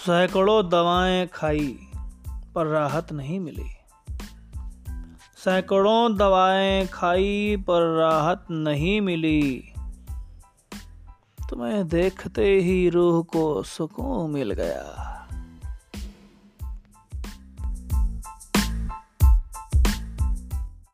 सैकड़ों दवाएँ खाई, पर राहत नहीं मिली। सैकड़ों दवाएँ खाई, पर राहत नहीं मिली। तुम्हें देखते ही रूह को सुकून मिल गया।